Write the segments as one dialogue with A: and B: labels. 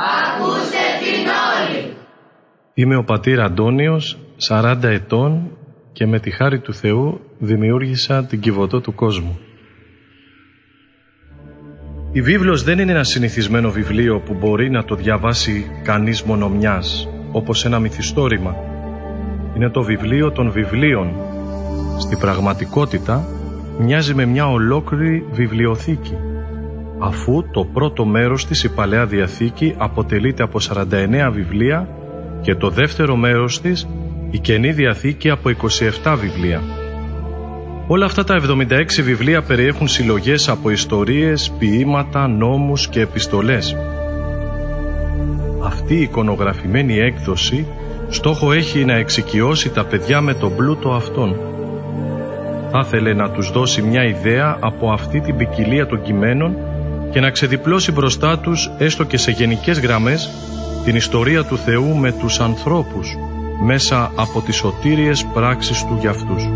A: Ακούστε την όλη.
B: Είμαι ο πατήρ Αντώνιος, 40 ετών και με τη χάρη του Θεού δημιούργησα την Κιβωτό του κόσμου. Η βίβλος δεν είναι ένα συνηθισμένο βιβλίο που μπορεί να το διαβάσει κανείς μόνο μιας, όπως ένα μυθιστόρημα. Είναι το βιβλίο των βιβλίων. Στη πραγματικότητα μοιάζει με μια ολόκληρη βιβλιοθήκη, αφού το πρώτο μέρος της η Παλαιά Διαθήκη αποτελείται από 49 βιβλία και το δεύτερο μέρος της η Καινή Διαθήκη από 27 βιβλία. Όλα αυτά τα 76 βιβλία περιέχουν συλλογές από ιστορίες, ποίηματα, νόμους και επιστολές. Αυτή η εικονογραφημένη έκδοση στόχο έχει να εξοικειώσει τα παιδιά με τον πλούτο αυτών. Θα ήθελε να τους δώσει μια ιδέα από αυτή την ποικιλία των κειμένων και να ξεδιπλώσει μπροστά τους, έστω και σε γενικές γραμμές, την ιστορία του Θεού με τους ανθρώπους, μέσα από τις σωτήριες πράξεις Του για αυτούς.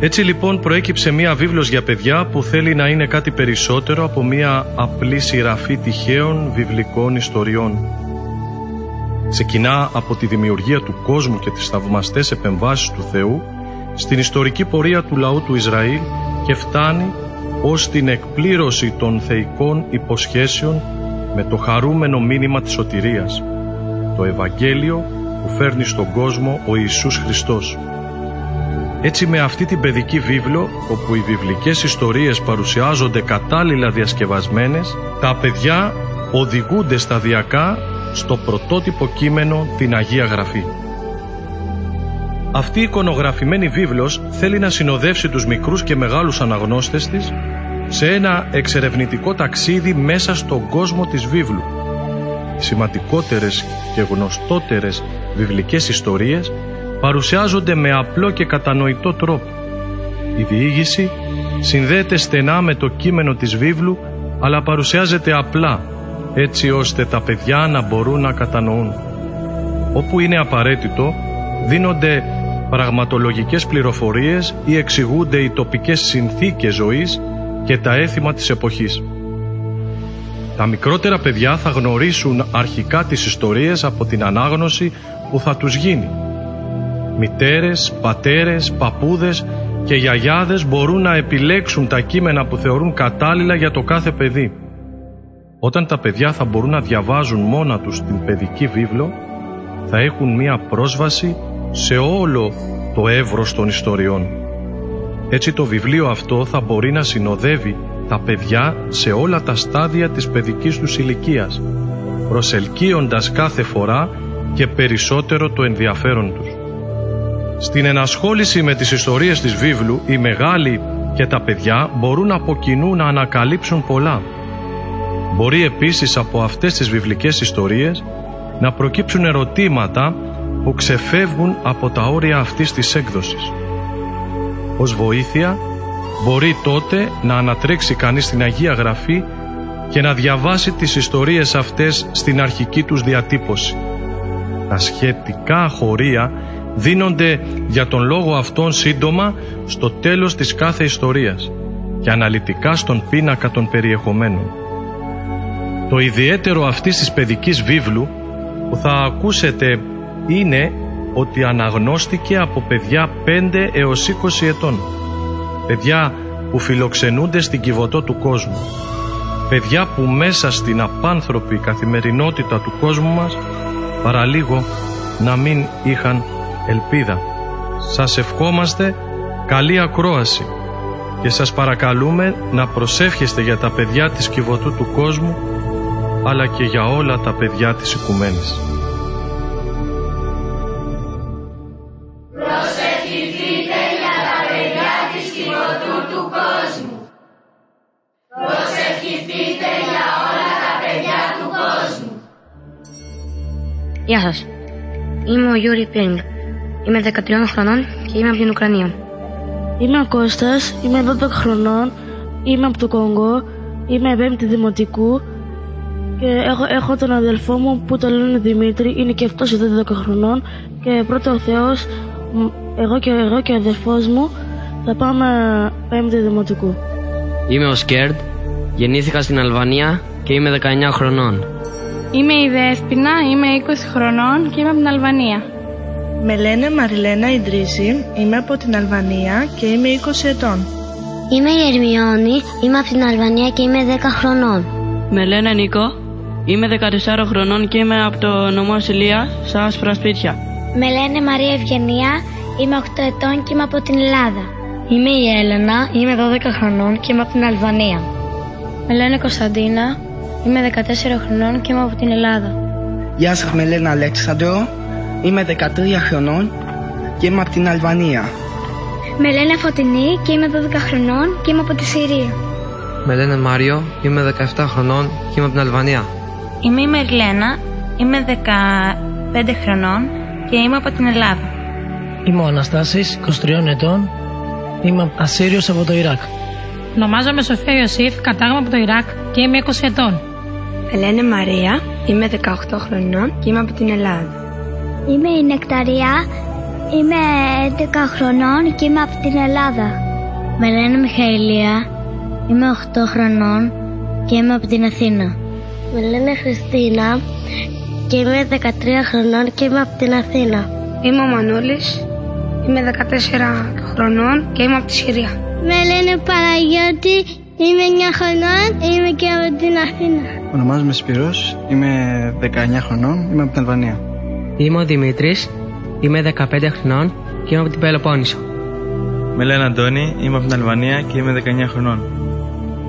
B: Έτσι λοιπόν προέκυψε μία βίβλος για παιδιά που θέλει να είναι κάτι περισσότερο από μία απλή σειραφή τυχαίων βιβλικών ιστοριών. Ξεκινά από τη δημιουργία του κόσμου και τις θαυμαστές επεμβάσεις του Θεού στην ιστορική πορεία του λαού του Ισραήλ και φτάνει ως την εκπλήρωση των θεϊκών υποσχέσεων με το χαρούμενο μήνυμα της σωτηρίας, το Ευαγγέλιο που φέρνει στον κόσμο ο Ιησούς Χριστός. Έτσι με αυτή την παιδική βίβλο, όπου οι βιβλικές ιστορίες παρουσιάζονται κατάλληλα διασκευασμένες, τα παιδιά οδηγούνται σταδιακά στο πρωτότυπο κείμενο την Αγία Γραφή. Αυτή η εικονογραφημένη βίβλος θέλει να συνοδεύσει τους μικρούς και μεγάλους αναγνώστες της σε ένα εξερευνητικό ταξίδι μέσα στον κόσμο της βίβλου. Οι σημαντικότερες και γνωστότερες βιβλικές ιστορίες παρουσιάζονται με απλό και κατανοητό τρόπο. Η διήγηση συνδέεται στενά με το κείμενο της βίβλου αλλά παρουσιάζεται απλά έτσι ώστε τα παιδιά να μπορούν να κατανοούν. Όπου είναι απαραίτητο δίνονται πραγματολογικές πληροφορίες ή εξηγούνται οι τοπικές συνθήκες ζωής και τα έθιμα της εποχής. Τα μικρότερα παιδιά θα γνωρίσουν αρχικά τις ιστορίες από την ανάγνωση που θα τους γίνει. Μητέρες, πατέρες, παππούδες και γιαγιάδες μπορούν να επιλέξουν τα κείμενα που θεωρούν κατάλληλα για το κάθε παιδί. Όταν τα παιδιά θα μπορούν να διαβάζουν μόνα τους την παιδική βίβλο, θα έχουν μία πρόσβαση σε όλο το εύρος των ιστοριών. Έτσι το βιβλίο αυτό θα μπορεί να συνοδεύει τα παιδιά σε όλα τα στάδια της παιδικής τους ηλικίας, προσελκύοντας κάθε φορά και περισσότερο το ενδιαφέρον τους. Στην ενασχόληση με τις ιστορίες της βίβλου, οι μεγάλοι και τα παιδιά μπορούν από κοινού να ανακαλύψουν πολλά. Μπορεί επίσης από αυτές τις βιβλικές ιστορίες να προκύψουν ερωτήματα που ξεφεύγουν από τα όρια αυτής της έκδοσης. Ως βοήθεια μπορεί τότε να ανατρέξει κανείς στην Αγία Γραφή και να διαβάσει τις ιστορίες αυτές στην αρχική τους διατύπωση. Τα σχετικά χωρία δίνονται για τον λόγο αυτόν σύντομα στο τέλος της κάθε ιστορίας και αναλυτικά στον πίνακα των περιεχομένων. Το ιδιαίτερο αυτής της παιδικής βίβλου που θα ακούσετε είναι ότι αναγνώστηκε από παιδιά 5 έως 20 ετών. Παιδιά που φιλοξενούνται στην κυβωτό του κόσμου. Παιδιά που μέσα στην απάνθρωπη καθημερινότητα του κόσμου μας παραλίγο να μην είχαν ελπίδα. Σας ευχόμαστε καλή ακρόαση και σας παρακαλούμε να προσεύχεστε για τα παιδιά της κυβωτού του κόσμου αλλά και για όλα τα παιδιά της οικουμένης.
C: Γεια σας. Είμαι ο Γιούρι Πίνγκ. Είμαι 13 χρονών και είμαι από την Ουκρανία.
D: Είμαι ο Κώστας, είμαι 12 χρονών, είμαι από το Κονγκό, είμαι 5η Δημοτικού και έχω, έχω τον αδελφό μου που το λένε Δημήτρη, είναι και αυτός 12 χρονών και πρώτο ο Θεός, μ, εγώ και, εγώ και ο αδελφός μου θα πάμε 5η Δημοτικού.
E: Είμαι ο Σκέρντ, γεννήθηκα στην Αλβανία και είμαι 19 χρονών. Είμαι η Δέσποινα, είμαι 20 χρονών και είμαι από την Αλβανία.
F: Με λένε Μαριλένα Ιντρίζη, είμαι από την Αλβανία και είμαι 20 ετών.
C: Είμαι η Ερμιόνη, είμαι από την Αλβανία και είμαι 10 χρονών.
G: Με λένε Νίκο, είμαι 14 χρονών και είμαι από το νομό Σιλία, στα άσπρα σπίτια.
C: Με λένε Μαρία Ευγενία, είμαι 8 ετών και είμαι από την Ελλάδα. Είμαι η Έλενα, είμαι 12 χρονών και είμαι από την Αλβανία. Με λένε Κωνσταντίνα, είμαι 14 χρονών και είμαι από την Ελλάδα.
H: Γεια σας, με λένε Αλέξανδρο, είμαι 13 χρονών και είμαι από την Αλβανία.
C: Με λένε Φωτεινή και είμαι 12 χρονών και είμαι από τη Συρία.
I: Με λένε Μάριο, είμαι 17 χρονών και είμαι από την Αλβανία.
J: Είμαι η Μερλένα, είμαι 15 χρονών και είμαι από την Ελλάδα.
K: Είμαι ο Αναστάσης, 23 ετών, είμαι Ασσύριος από το Ιράκ.
L: Ονομάζομαι Σοφία Ιωσήφ, κατάγομαι από το Ιράκ και είμαι 20 ετών.
M: Με λένε Μαρία, είμαι 18 χρονών και είμαι από την Ελλάδα.
C: Είμαι η Νεκταρία, είμαι 11 χρονών και είμαι από την Ελλάδα. Με λένε Μιχαηλία, είμαι 8 χρονών και είμαι από την Αθήνα. Με λένε Χριστίνα και είμαι 13 χρονών και είμαι από την Αθήνα.
N: Είμαι ο Μανούλης, είμαι 14 χρονών και είμαι από τη Συρία.
C: Με λένε Παναγιώτη, είμαι 9 χρονών, είμαι και από την Αθήνα.
O: Ονομάζομαι Σπυρός, είμαι 19 χρονών, είμαι από την Αλβανία.
P: Είμαι ο Δημήτρης, είμαι 15 χρονών και είμαι από την Πελοπόννησο.
Q: Με λένε Αντώνη, είμαι από την Αλβανία και είμαι 19 χρονών.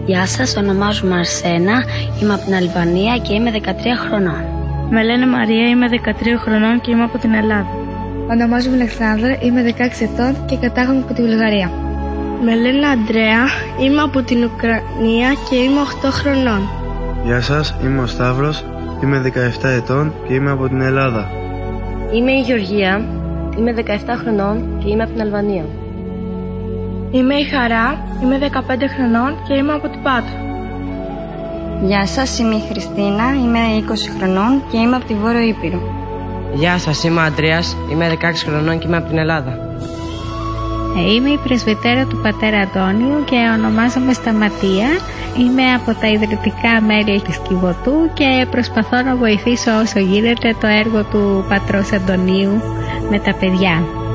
R: Γεια σας, ονομάζομαι Αρσένα, είμαι από την Αλβανία και είμαι 13 χρονών.
E: Με λένε Μαρία, είμαι 13 χρονών και είμαι από την Ελλάδα.
S: Ονομάζομαι Αλεξάνδρα, είμαι 16 ετών και κατάγομαι από τη Βουλγαρία.
F: Με λένε Αντρέα, είμαι από την Ουκρανία και είμαι 8 χρονών.
T: Γεια σας, είμαι ο Σταύρος, είμαι 17 ετών και είμαι από την Ελλάδα.
U: Είμαι η Γεωργία, είμαι 17 χρονών και είμαι από την Αλβανία.
F: Είμαι η Χαρά, είμαι 15 χρονών και είμαι από την Πάτρα.
V: Γεια σας, είμαι η Χριστίνα, είμαι 20 χρονών και είμαι από τη Βόρειο Ήπειρο.
P: Γεια σας, είμαι ο Αντρέας, είμαι 16 χρονών και είμαι από την Ελλάδα.
W: Είμαι η πρεσβυτέρα του πατέρα Αντώνιου και ονομάζομαι Σταματία. Είμαι από τα ιδρυτικά μέλη της Κιβωτού και προσπαθώ να βοηθήσω όσο γίνεται το έργο του πατρός Αντωνίου με τα παιδιά.